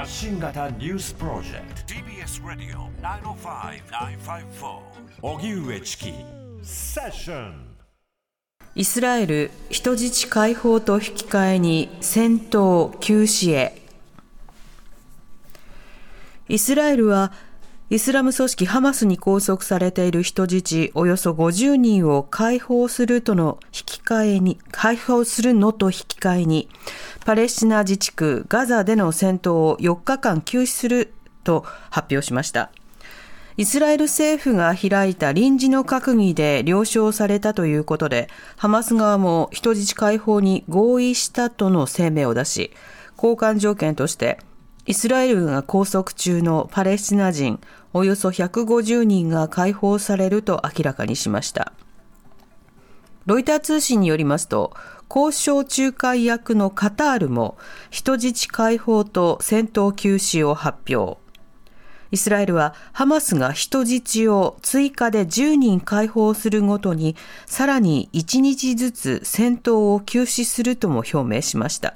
発信型ニュースプロジェクト。TBS ラディオ905-954おぎゅうえちきセッションイスラエル人質解放と引き換えに戦闘休止へ。イスラエルはイスラム組織ハマスに拘束されている人質およそ50人を解放するとの引き換えに、解放するのと引き換えに、パレスチナ自治区ガザでの戦闘を4日間休止すると発表しました。イスラエル政府が開いた臨時の閣議で了承されたということで、ハマス側も人質解放に合意したとの声明を出し、交換条件として、イスラエルが拘束中のパレスチナ人およそ150人が解放されると明らかにしました。ロイター通信によりますと、交渉仲介役のカタールも人質解放と戦闘休止を発表。イスラエルはハマスが人質を追加で10人解放するごとにさらに1日ずつ戦闘を休止するとも表明しました。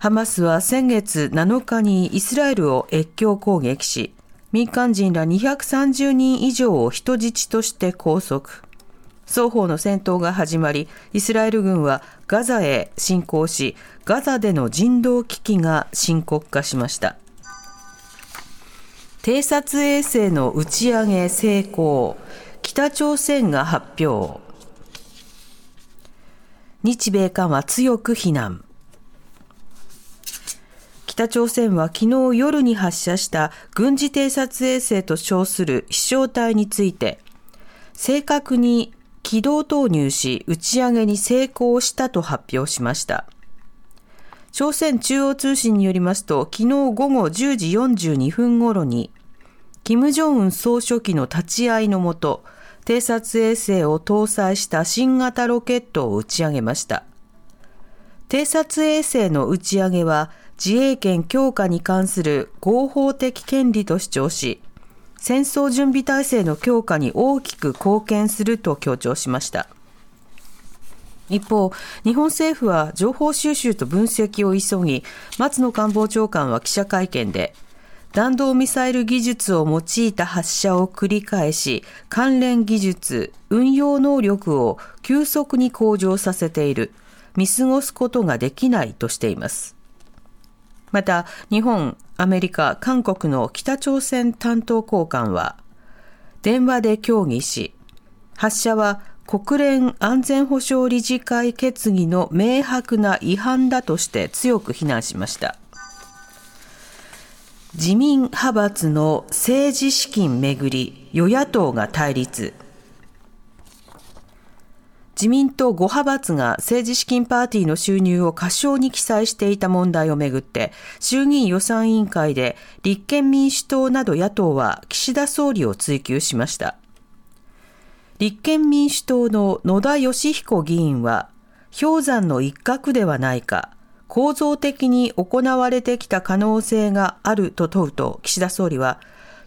ハマスは先月7日にイスラエルを越境攻撃し、民間人ら230人以上を人質として拘束。双方の戦闘が始まり、イスラエル軍はガザへ侵攻し、ガザでの人道危機が深刻化しました。偵察衛星の打ち上げ成功。北朝鮮が発表。日米韓は強く非難。北朝鮮は昨日夜に発射した軍事偵察衛星と称する飛翔体について、正確に軌道投入し打ち上げに成功したと発表しました。朝鮮中央通信によりますと、昨日午後10時42分頃に、金正恩総書記の立ち会いのもと、偵察衛星を搭載した新型ロケットを打ち上げました。偵察衛星の打ち上げは、自衛権強化に関する合法的権利と主張し、戦争準備体制の強化に大きく貢献すると強調しました。一方、日本政府は情報収集と分析を急ぎ、松野官房長官は記者会見で、弾道ミサイル技術を用いた発射を繰り返し、関連技術、運用能力を急速に向上させている、見過ごすことができないとしています。また、日本、アメリカ、韓国の北朝鮮担当高官は、電話で協議し、発射は国連安全保障理事会決議の明白な違反だとして強く非難しました。自民派閥の政治資金めぐり、与野党が対立。自民党5派閥が政治資金パーティーの収入を過小に記載していた問題をめぐって、衆議院予算委員会で立憲民主党など野党は岸田総理を追及しました。立憲民主党の野田義彦議員は、氷山の一角ではないか、構造的に行われてきた可能性があると問うと、岸田総理は、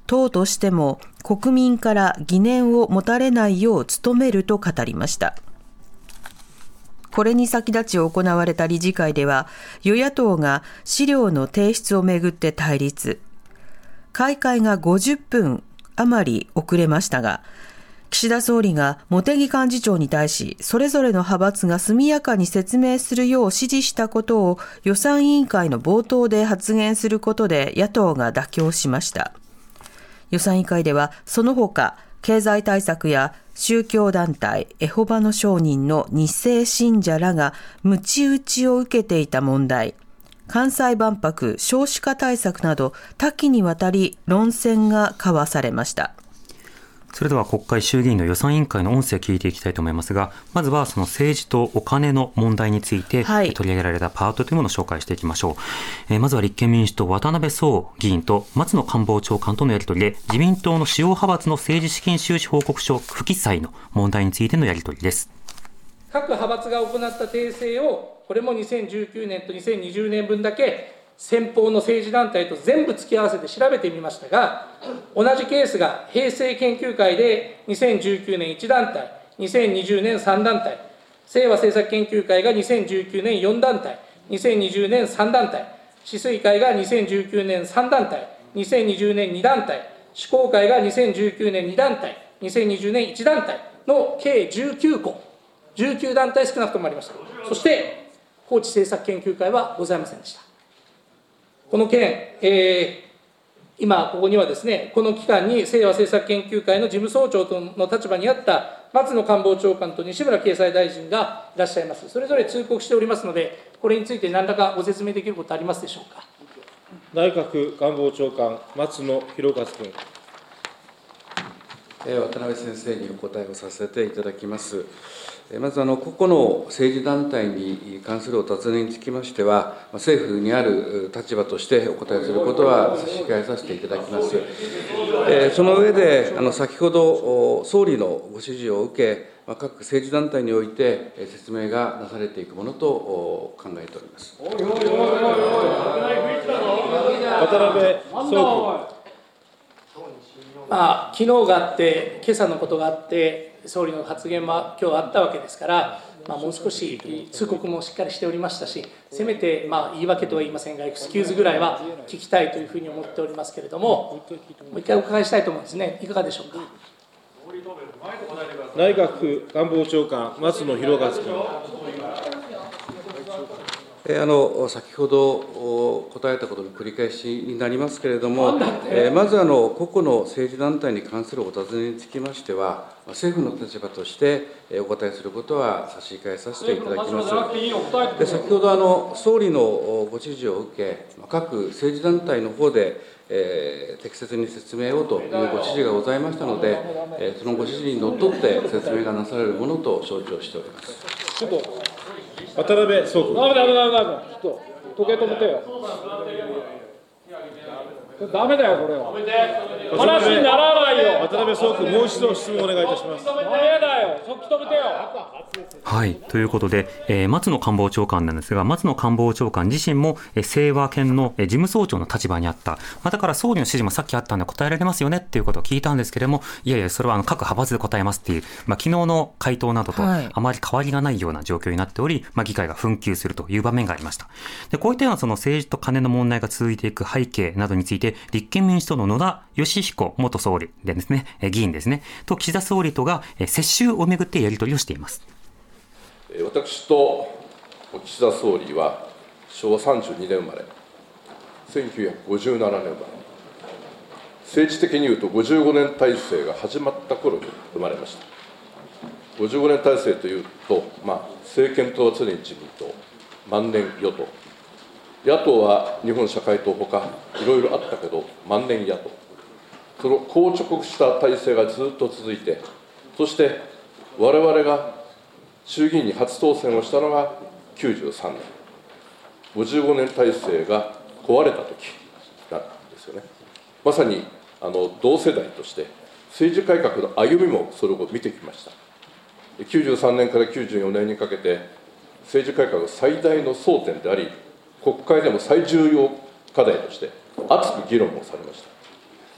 党としても国民から疑念を持たれないよう努めると語りました。これに先立ち行われた理事会では、与野党が資料の提出をめぐって対立。開会が50分余り遅れましたが、岸田総理が茂木幹事長に対し、それぞれの派閥が速やかに説明するよう指示したことを予算委員会の冒頭で発言することで野党が妥協しました。予算委員会では、その他、経済対策や宗教団体エホバの証人の二世信者らが鞭打ちを受けていた問題、関西万博少子化対策など多岐にわたり論戦が交わされました。それでは国会衆議院の予算委員会の音声を聞いていきたいと思いますが、まずはその政治とお金の問題について取り上げられたパートというものを紹介していきましょう。えー、まずは立憲民主党渡辺壮議員と松野官房長官とのやり取りで、自民党の主要派閥の政治資金収支報告書不記載の問題についてのやり取りです。各派閥が行った訂正を、これも2019年と2020年分だけ先方の政治団体と全部突き合わせて調べてみましたが、同じケースが平成研究会で2019年1団体、2020年3団体、清和政策研究会が2019年4団体、2020年3団体、治水会が2019年3団体、2020年2団体、施行会が2019年2団体、2020年1団体の計19個、19団体少なくともありました。そして、高知政策研究会はございませんでした。この件、えー、今、ここにはですね、この期間に清和政策研究会の事務総長の立場にあった松野官房長官と西村経済大臣がいらっしゃいます。それぞれ通告しておりますので、これについて何らかご説明できることありますでしょうか？内閣官房長官、松野博一君。渡辺先生にお答えをさせていただきます。まずあの、個々の政治団体に関するお尋ねにつきましては、政府にある立場としてお答えすることは差し控えさせていただきます。その上で、あの先ほど総理のご指示を受け、各政治団体において説明がなされていくものと考えております。渡辺総理まあ、昨日があって、今朝のことがあって、総理の発言は今日あったわけですから、まあ、もう少し通告もしっかりしておりましたし、せめて、まあ、言い訳とは言いませんが、エクスキューズぐらいは聞きたいというふうに思っておりますけれども、もう一回お伺いしたいと思うんですね、いかがでしょうか？内閣官房長官、松野博一君。あの先ほど答えたことの繰り返しになりますけれども、えまずあの個々の政治団体に関するお尋ねにつきましては、政府の立場としてお答えすることは差し控えさせていただきます。で先ほどあの総理のご指示を受け、各政治団体の方で、えー、適切に説明をというご指示がございましたので、えー、そのご指示にのっとって説明がなされるものと承知をしております。渡辺総理。危ない危ない危ない、ちょっと、時計止めてよ。ダメだよ、これは。話にならないよ。渡辺総理、もう一度質問お願いいたします。ダメだよ、そっき止めてよ。はい、ということで、えー、松野官房長官なんですが、松野官房長官自身も、えー、清和県の、えー、事務総長の立場にあった、まあ、だから総理の指示もさっきあったんで答えられますよねっていうことを聞いたんですけれども、いやいや、それはあの各派閥で答えますっていう、まあ昨日の回答などとあまり変わりがないような状況になっており、まあ、議会が紛糾するという場面がありました。でこういったようなその政治と金の問題が続いていく背景などについて、立憲民主党の野田義彦元総理でですね、議員ですね、と岸田総理とが接収をめぐってやり取りをしています。私と岸田総理は昭和32年生まれ、1957年生まれ、政治的に言うと55年体制が始まった頃に生まれました。55年体制というと、まあ、政権党は常に自民党、万年与党、野党は日本社会党ほか、いろいろあったけど、万年野党、その硬直した体制がずっと続いて、そして我々が衆議院に初当選をしたのが93年、55年体制が壊れた時なんですよね。まさにあの同世代として、政治改革の歩みもそれを見てきました。93年から94年にかけて、政治改革最大の争点であり、国会でも最重要課題として熱く議論もされました。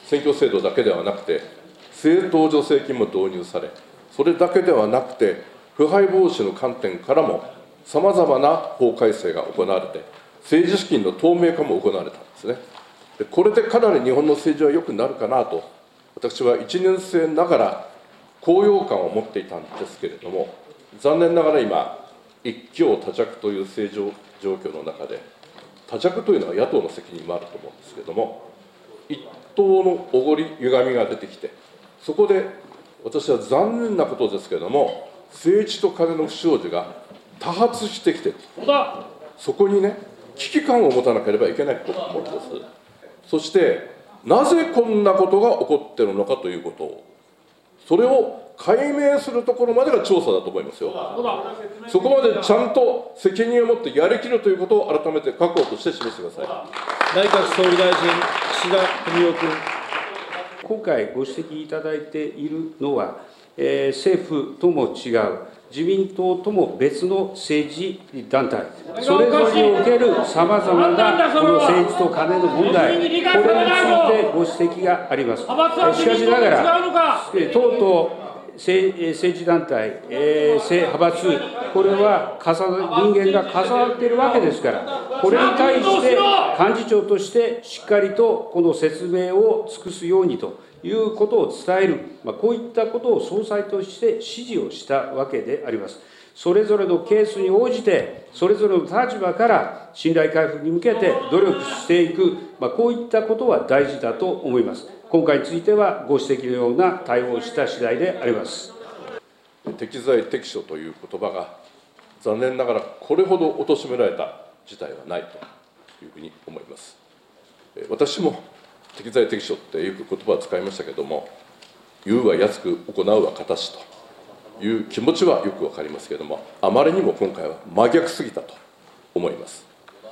選挙制度だけではなくて、政党助成金も導入され、それだけではなくて、腐敗防止の観点からも、さまざまな法改正が行われて、政治資金の透明化も行われたんですね。でこれでかなり日本の政治は良くなるかなと、私は1年生ながら高揚感を持っていたんですけれども、残念ながら今、一強多弱という政治状況の中で、多弱というのは野党の責任もあると思うんですけれども、一党のおごり、歪みが出てきて、そこで私は残念なことですけれども、政治と金の不祥事が多発してきてそこにね、危機感を持たなければいけないと思うんです。そして、なぜこんなことが起こっているのかということを、それを解明するところまでが調査だと思いますよ。そこまでちゃんと責任を持ってやりきるということを改めて確保として示してください。内閣総理大臣、岸田文雄君。今回ご指摘いただいているのは、えー、政府とも違う、自民党とも別の政治団体、それぞれにおけるさまざまなこの政治と金の問題、これについてご指摘があります。しかしながら、党と政治団体、えー、派閥、これは重な人間が重なっているわけですから、これに対して幹事長としてしっかりとこの説明を尽くすようにということを伝える、まあ、こういったことを総裁として指示をしたわけであります。それぞれのケースに応じて、それぞれの立場から信頼回復に向けて努力していく、まあ、こういったことは大事だと思います。今回については、ご指摘のような対応をした次第であります。適材適所という言葉が、残念ながらこれほど貶められた事態はないというふうに思います。私も適材適所ってよく言葉を使いましたけども、言うは安く、行うは形と。いう気持ちはよくわかりますけども、あまりにも今回は真逆すぎたと思います。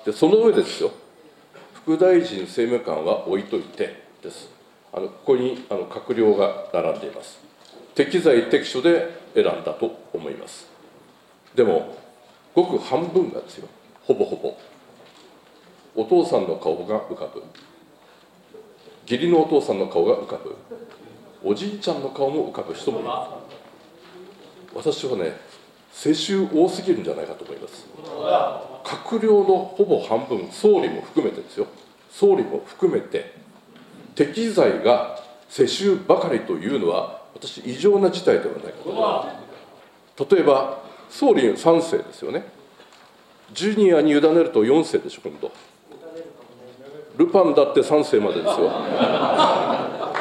でその上でですよ、副大臣政務官は置いといてです、あのここにあの閣僚が並んでいます。適材適所で選んだと思います。でも、ごく半分がですよ、ほぼほぼ、お父さんの顔が浮かぶ、義理のお父さんの顔が浮かぶ、おじいちゃんの顔も浮かぶ人もいます。私はね世襲多すぎるんじゃないかと思います。閣僚のほぼ半分総理も含めてですよ。総理も含めて適材が世襲ばかりというのは私異常な事態ではない。かと思います例えば総理3世ですよね。ジュニアに委ねると4世でしょ今度。ルパンだって3世までですよ。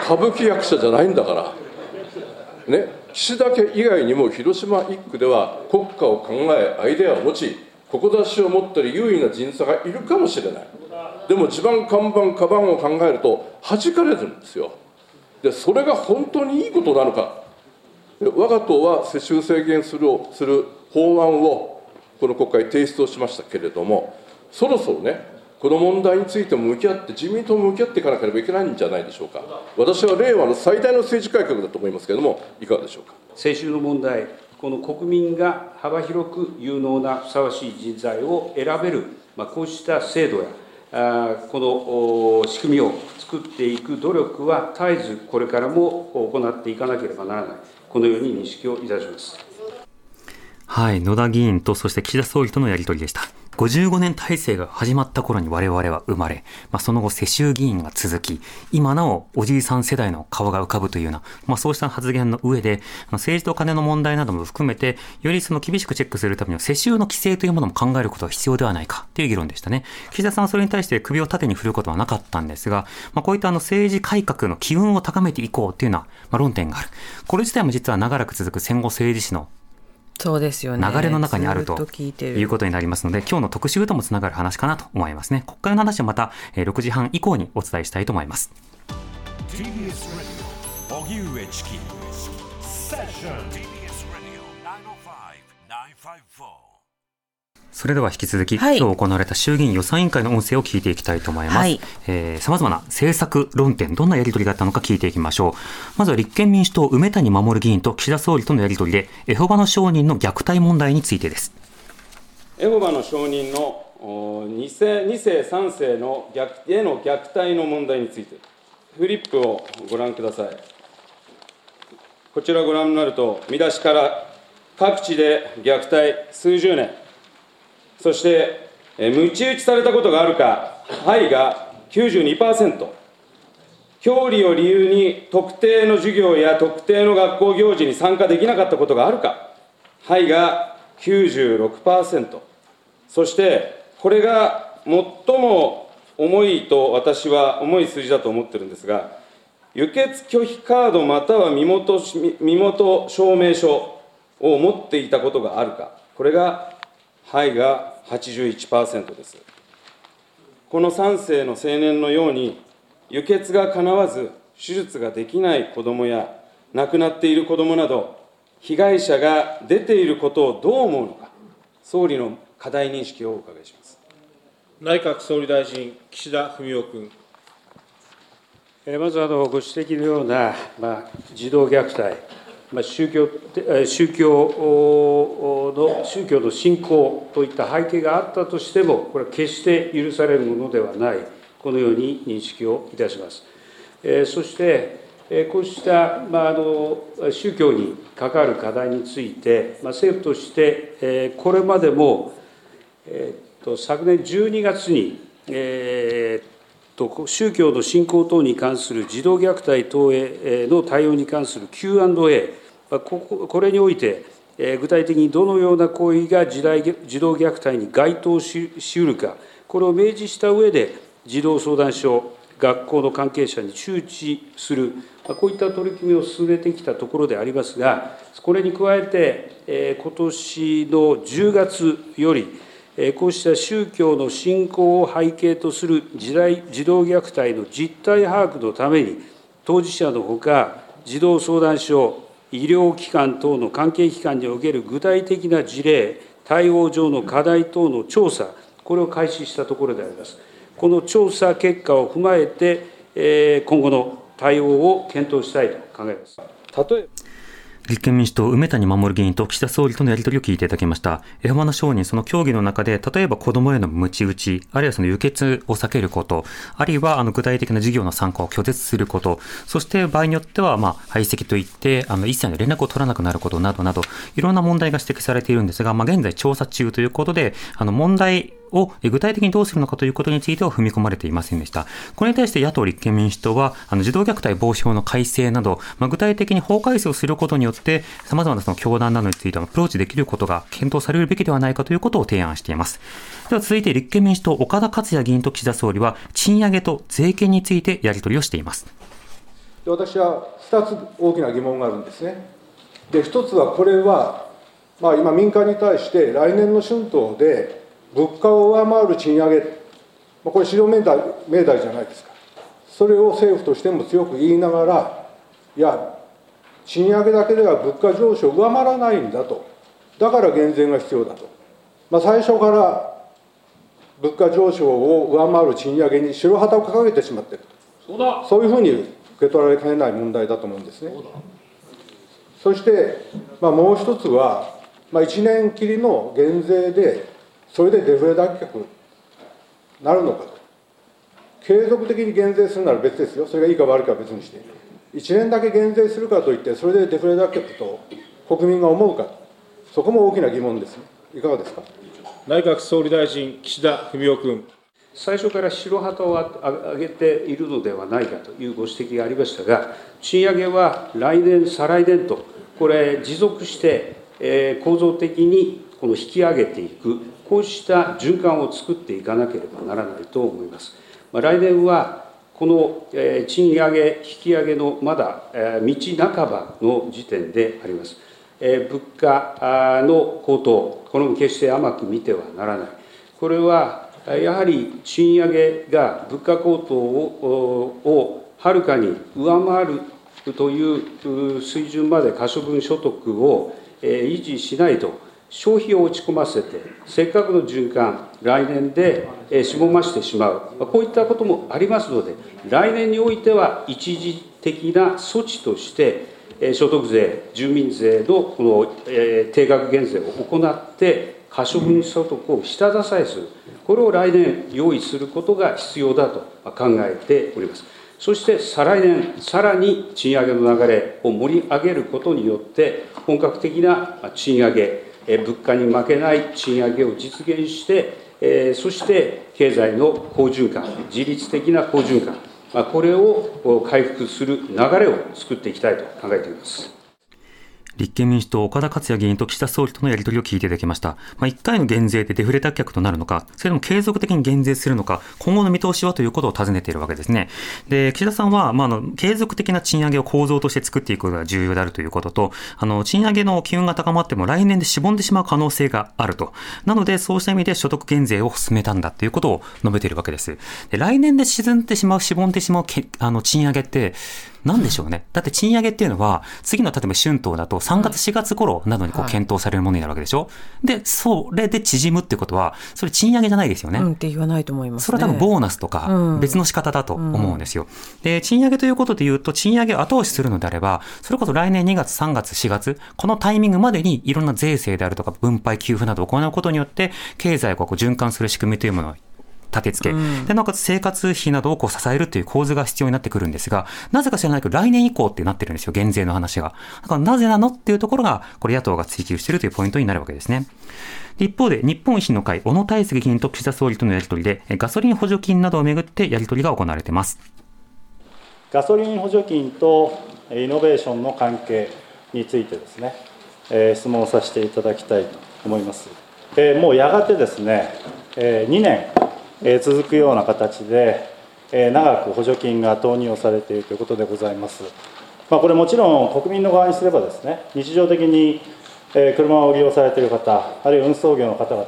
歌舞伎役者じゃないんだから。ね。岸田家以外にも広島1区では国家を考えアイデアを持ち志を持ったり優位な人材がいるかもしれない。でも地盤看板カバンを考えると弾かれるんですよ。でそれが本当にいいことなのか。我が党は世襲制限するする法案をこの国会提出をしましたけれどもそろそろねこの問題についても向き合って自民党も向き合っていかなければいけないんじゃないでしょうか私は令和の最大の政治改革だと思いますけれどもいかがでしょうか先週の問題この国民が幅広く有能なふさわしい人材を選べる、まあ、こうした制度やあこの仕組みを作っていく努力は絶えずこれからも行っていかなければならないこのように認識をいたします。はい、野田議員とそして岸田総理とのやり取りでした。55年体制が始まった頃に我々は生まれ、まあ、その後世襲議員が続き、今なおおじいさん世代の顔が浮かぶというような、まあ、そうした発言の上で、政治と金の問題なども含めて、よりその厳しくチェックするためには世襲の規制というものも考えることが必要ではないかという議論でしたね。岸田さんはそれに対して首を縦に振ることはなかったんですが、まあ、こういったあの政治改革の機運を高めていこうというような、論点がある。これ自体も実は長らく続く戦後政治史のそうですよね。流れの中にあるということになりますので、今日の特集ともつながる話かなと思いますね。国会の話はまた6時半以降にお伝えしたいと思います。それでは引き続き、はい、今日行われた衆議院予算委員会の音声を聞いていきたいと思います。はい、えー、様々な政策論点、どんなやり取りがあったのか聞いていきましょう。まずは立憲民主党梅谷守議員と岸田総理とのやり取りで、エホバの証人の虐待問題についてです。エホバの証人の2世、2世、3世の逆への虐待の問題について、フリップをご覧ください。こちらご覧になると、見出しから各地で虐待数十年、そして、えー、鞭打ちされたことがあるか、はいが92%、教理を理由に特定の授業や特定の学校行事に参加できなかったことがあるか、はいが96%、そしてこれが最も重いと私は重い数字だと思ってるんですが、輸血拒否カードまたは身元身元証明書を持っていたことがあるか、これがはいが81%です。この3世の青年のように、輸血がかなわず、手術ができない子どもや、亡くなっている子どもなど、被害者が出ていることをどう思うのか、総理の課題認識をお伺いします内閣総理大臣、岸田文雄君。まずあのご指摘のような、まあ、児童虐待、まあ、宗教宗教の宗教の信仰といった背景があったとしても、これは決して許されるものではない、このように認識をいたします。そして、こうした、まあ、あの宗教に関わる課題について、まあ、政府として、これまでもえー、と昨年12月に、えー、と宗教の信仰等に関する児童虐待等への対応に関する Q&A、ここれにおいて、具体的にどのような行為が児童虐待に該当しうるか、これを明示した上で、児童相談所、学校の関係者に周知する、こういった取り組みを進めてきたところでありますが、これに加えて、ことしの10月より、こうした宗教の信仰を背景とする児童虐待の実態把握のために、当事者のほか、児童相談所、医療機関等の関係機関における具体的な事例、対応上の課題等の調査、これを開始したところであります。この調査結果を踏まえて、今後の対応を検討したいと考えます。例え立憲民主党、梅谷守議員と岸田総理とのやり取りを聞いていただきました。エホバの証人、その協議の中で、例えば子供への鞭打ち、あるいはその輸血を避けること、あるいはあの具体的な事業の参加を拒絶すること、そして場合によっては、まあ、排斥といって、あの一切の連絡を取らなくなることなどなど、いろんな問題が指摘されているんですが、まあ、現在調査中ということで、あの問題を具体的にどうするのかということについては踏み込まれていませんでした。これに対して野党立憲民主党は、あの児童虐待防止法の改正など、まあ、具体的に法改正をすることによって、様々なその教団などについてアプローチできることが検討されるべきではないかということを提案しています。では続いて立憲民主党岡田克也議員と岸田総理は、賃上げと税金についてやり取りをしています。私は2つ大きな疑問があるんですね。で、1つはこれは、まあ、今民間に対して来年の春闘で物価を上回る賃上げ、これ、資料命題命題じゃないですか、それを政府としても強く言いながら、いや、賃上げだけでは物価上昇を上回らないんだと、だから減税が必要だと、まあ、最初から物価上昇を上回る賃上げに白旗を掲げてしまっていると、そういうふうに受け取られかねない問題だと思うんですね。そして、まあ、もう一つは、まあ、1年きりの減税でそれでデフレ脱却なるのかと。継続的に減税するなら別ですよ。それがいいか悪いかは別にして。1年だけ減税するかといってそれでデフレ脱却と国民が思うかそこも大きな疑問ですね。いかがですか？内閣総理大臣岸田文雄君。最初から白旗を上げているのではないかというご指摘がありましたが、賃上げは来年、再来年と、これ、持続して、え構造的にこの引き上げていく、こうした循環を作っていかなければならないと思います。まあ、来年はこの賃上げ、引き上げのまだ道半ばの時点であります。物価の高騰、これも決して甘く見てはならない。これはやはり賃上げが物価高騰をはるかに上回るという水準まで可処分所得を維持しないと、消費を落ち込ませて、せっかくの循環、来年でしぼましてしまう、こういったこともありますので、来年においては一時的な措置として、所得税、住民税のこの定額減税を行って、可処分所得を下支えする、これを来年用意することが必要だと考えております。そして再来年、さらに賃上げの流れを盛り上げることによって、本格的な賃上げ、物価に負けない賃上げを実現して、そして経済の好循環、自律的な好循環、これを回復する流れを作っていきたいと考えています。立憲民主党岡田克也議員と岸田総理とのやり取りを聞いていただきました。まあ、1回の減税でデフレ脱却となるのか、それとも継続的に減税するのか、今後の見通しはということを尋ねているわけですね。で、岸田さんは、まあ、の、継続的な賃上げを構造として作っていくことが重要であるということと、あの、賃上げの機運が高まっても来年でしぼんでしまう可能性があると。なので、そうした意味で所得減税を進めたんだということを述べているわけです。で来年で沈んでしまう、しぼんでしまうけあの賃上げって、なんでしょうね。だって賃上げっていうのは、次の例えば春闘だと3月4月頃などにこう検討されるものになるわけでしょ、で、それで縮むってことは、それ賃上げじゃないですよね。うん、って言わないと思います、ね、それは多分ボーナスとか別の仕方だと思うんですよ。で、賃上げということで言うと、賃上げを後押しするのであれば、それこそ来年2月、3月、4月、このタイミングまでにいろんな税制であるとか分配、給付などを行うことによって、経済をこう循環する仕組みというものを立て付け、うん、でなおかつ生活費などをこう支えるという構図が必要になってくるんですが、なぜか知らないけど、来年以降ってなってるんですよ、減税の話が。だからなぜなのっていうところが、これ野党が追求しているというポイントになるわけですね。一方で、日本維新の会、小野泰輔議員と岸田総理とのやり取りで、ガソリン補助金などをめぐってやり取りが行われています。ガソリン補助金とイノベーションの関係についてですね、えー、質問させていただきたいと思います。えー、もうやがてですね、えー、2年、え、続くような形で、え、長く補助金が投入をされているということでございます。まあ、これもちろん国民の側にすればですね、日常的に車を利用されている方、あるいは運送業の方々、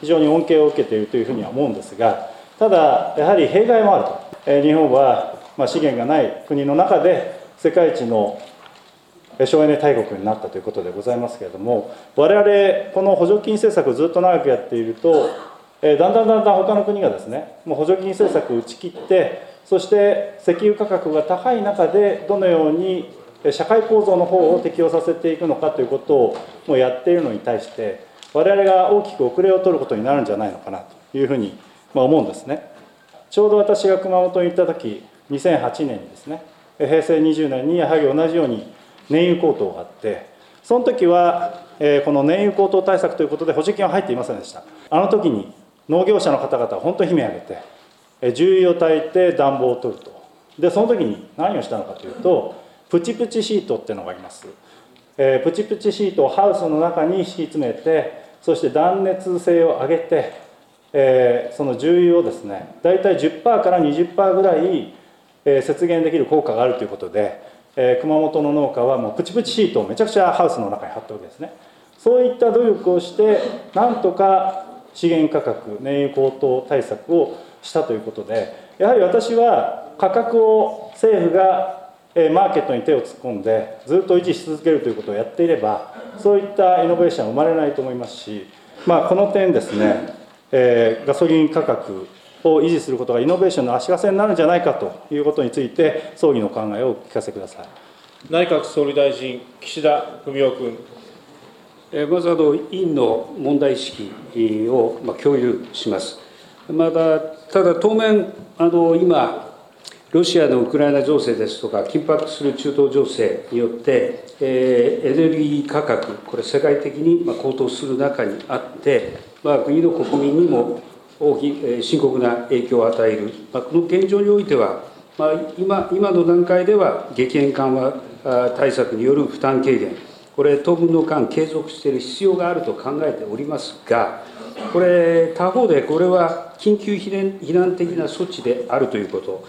非常に恩恵を受けているというふうには思うんですが、ただ、やはり弊害もあると、日本はま、資源がない国の中で世界一の省エネ大国になったということでございますけれども我々この補助金政策をずっと長くやっているとえだんだんだんだん他の国がですねもう補助金政策を打ち切ってそして石油価格が高い中でどのように社会構造の方を適用させていくのかということをもうやっているのに対して我々が大きく遅れを取ることになるんじゃないのかなというふうに思うんですね。ちょうど私が熊本に行った時2008年にですね平成20年にやはり同じように燃油高騰があってその時はこの燃油高騰対策ということで補助金は入っていませんでした。あの時に農業者の方々は本当に悲鳴上げて重油を焚いて暖房を取ると。でその時に何をしたのかというとプチプチシートっていうのがあります、えプチプチシートをハウスの中に敷き詰めてそして断熱性を上げて、えその重油をですね大体10%から20%ぐらいえ節減できる効果があるということで、え熊本の農家はもうプチプチシートをめちゃくちゃハウスの中に貼ったわけですね。そういった努力をしてなんとか資源価格燃油高騰対策をしたということでやはり私は価格を政府がマーケットに手を突っ込んでずっと維持し続けるということをやっていればそういったイノベーションは生まれないと思いますし、まあ、この点ですね、えー、ガソリン価格を維持することがイノベーションの足かせになるんじゃないかということについて、総理の考えをお聞かせください内閣総理大臣、岸田文雄君。まずあの委員の問題意識を共有します。まだただ当面あの今ロシアのウクライナ情勢ですとか緊迫する中東情勢によって、えー、エネルギー価格これ世界的に高騰する中にあって、まあ、国の国民にも大き深刻な影響を与える、まあ、この現状においては、まあ、今今の段階では激変緩和対策による負担軽減、これ、当分の間、継続している必要があると考えておりますが、これ、他方でこれは緊急避難的な措置であるということ、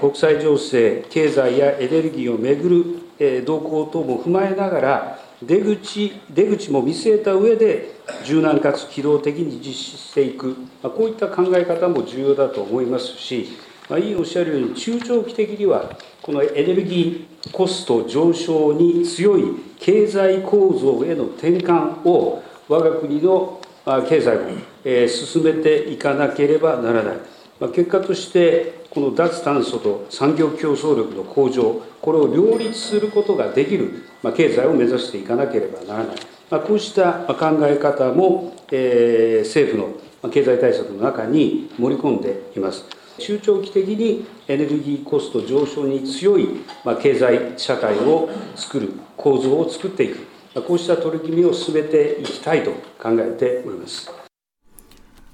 国際情勢、経済やエネルギーをめぐる動向等も踏まえながら、出口出口も見据えた上で柔軟かつ機動的に実施していく、こういった考え方も重要だと思いますし、まあ、委員おっしゃるように中長期的にはこのエネルギーコスト上昇に強い経済構造への転換を我が国の経済を進めていかなければならない。まあ結果として、この脱炭素と産業競争力の向上、これを両立することができるまあ経済を目指していかなければならない、まあこうした考え方もえ政府の経済対策の中に盛り込んでいます。中長期的にエネルギーコスト上昇に強いま経済社会を作る構造を作っていく、こうした取り組みを進めていきたいと考えております。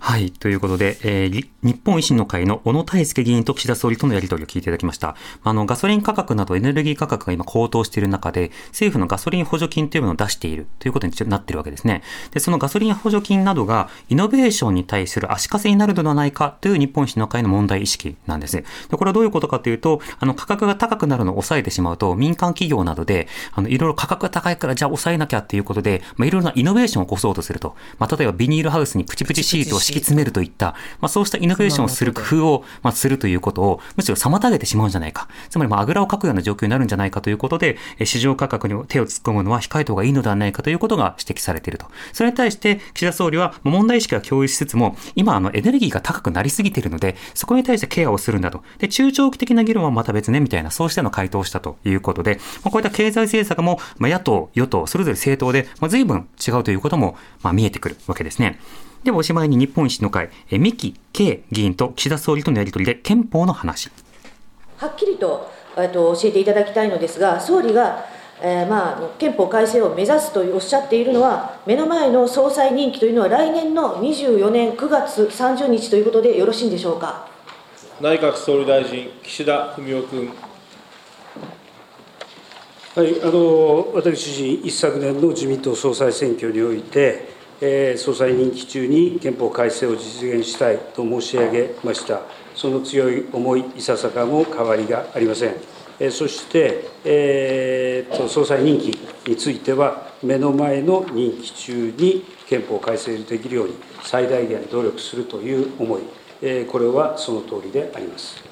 はい。ということで、えー、日本維新の会の小野泰輔議員と岸田総理とのやり取りを聞いていただきました。あの、ガソリン価格などエネルギー価格が今高騰している中で、政府のガソリン補助金というものを出しているということになっているわけですね。で、そのガソリン補助金などがイノベーションに対する足かせになるのではないかという日本維新の会の問題意識なんです。で、これはどういうことかというと、あの、価格が高くなるのを抑えてしまうと、民間企業などで、あの、いろいろ価格が高いからじゃあ抑えなきゃっていうことで、まあ、いろいろなイノベーションを起こそうとすると。まあ、例えばビニールハウスにプチプチシートを敷き詰めるといったまあ、そうしたイノベーションをする工夫を、まあ、するということを、むしろ妨げてしまうんじゃないか。つまり、まあ、あぐらをかくような状況になるんじゃないかということで、市場価格に手を突っ込むのは控えた方がいいのではないかということが指摘されていると。それに対して、岸田総理は問題意識は共有しつつも、今、あの、エネルギーが高くなりすぎているので、そこに対してケアをするんだと。で、中長期的な議論はまた別ね、みたいな、そうしての回答をしたということで、まあ、こういった経済政策も、まあ、野党、与党、それぞれ政党で、まあ、随分違うということも、まあ、見えてくるわけですね。ではおしまいに日本維新の会、え三木圭議員と岸田総理とのやり取りで憲法の話。はっきりと、えっと、教えていただきたいのですが、総理が、えー、まあ、憲法改正を目指すとおっしゃっているのは、目の前の総裁任期というのは、来年の24年9月30日ということでよろしいんでしょうか？内閣総理大臣、岸田文雄君。はい、あの私自身、一昨年の自民党総裁選挙において、えー、総裁任期中に憲法改正を実現したいと申し上げました、その強い思い、いささかも変わりがありません。えー、そして、えーと、総裁任期については、目の前の任期中に憲法改正できるように、最大限努力するという思い、えー、これはその通りであります。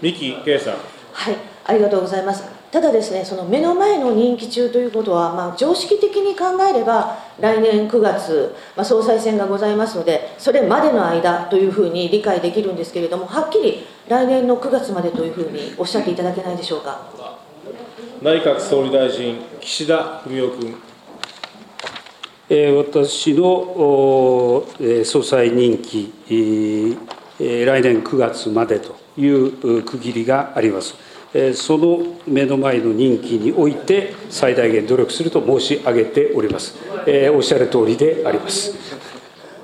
三木圭さん。はい、ありがとうございます。ただですね、その目の前の任期中ということは、まあ、常識的に考えれば、来年9月、まあ、総裁選がございますので、それまでの間というふうに理解できるんですけれども、はっきり来年の9月までというふうにおっしゃっていただけないでしょうか。内閣総理大臣、岸田文雄君。えー、私の、えー、総裁任期、えー、来年9月までという区切りがあります。その目の前の任期において、最大限努力すると申し上げております。おっしゃる通りであります。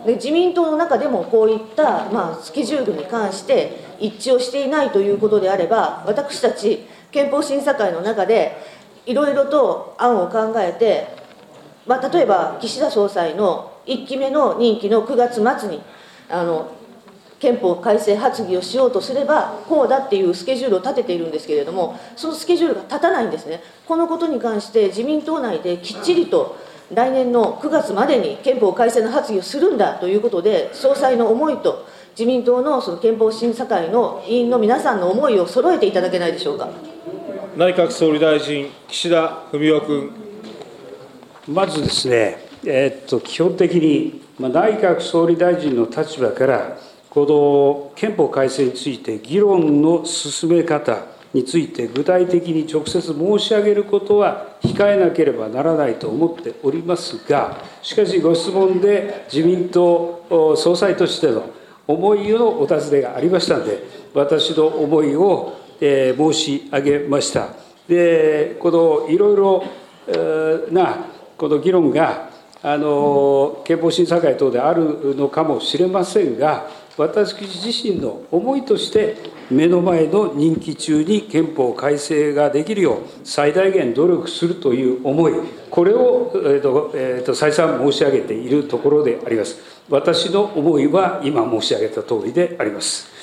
で自民党の中でもこういった、まあ、スケジュールに関して一致をしていないということであれば、私たち憲法審査会の中で、いろいろと案を考えて、まあ、例えば岸田総裁の1期目の任期の9月末にあの憲法改正発議をしようとすれば、こうだっていうスケジュールを立てているんですけれども、そのスケジュールが立たないんですね。このことに関して、自民党内できっちりと来年の9月までに憲法改正の発議をするんだということで、総裁の思いと、自民党のその憲法審査会の委員の皆さんの思いを揃えていただけないでしょうか。内閣総理大臣、岸田文雄君。まずですね、えー、っと基本的に、まあ、内閣総理大臣の立場から、この憲法改正について議論の進め方について具体的に直接申し上げることは控えなければならないと思っておりますが、しかしご質問で自民党総裁としての思いのお尋ねがありましたので、私の思いを申し上げました。で、このいろいろなこの議論があの憲法審査会等であるのかもしれませんが、私自身の思いとして目の前の任期中に憲法改正ができるよう最大限努力するという思いこれを、えーとえーと、再三申し上げているところであります。私の思いは今申し上げた通りであります。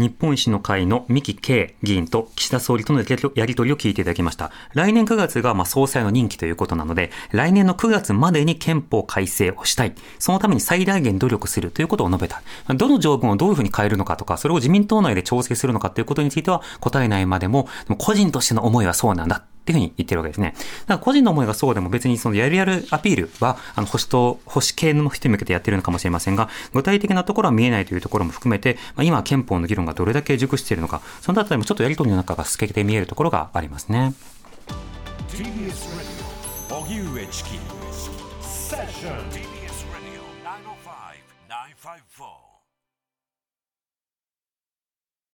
日本維新の会の三木圭議員と岸田総理とのやり取りを聞いていただきました。来年9月がま総裁の任期ということなので、来年の9月までに憲法改正をしたい。そのために最大限努力するということを述べた。どの条文をどういうふうに変えるのかとか、それを自民党内で調整するのかということについては答えないまでも、でも個人としての思いはそうなんだ。っていうふうに言ってるわけですね。だから個人の思いがそうでも別にそのやるやるアピールは、あの、保守党、保守系の人に向けてやってるのかもしれませんが、具体的なところは見えないというところも含めて、まあ、今憲法の議論がどれだけ熟しているのか、そのあたりもちょっとやりとりの中が透けて見えるところがありますね。TBS Radio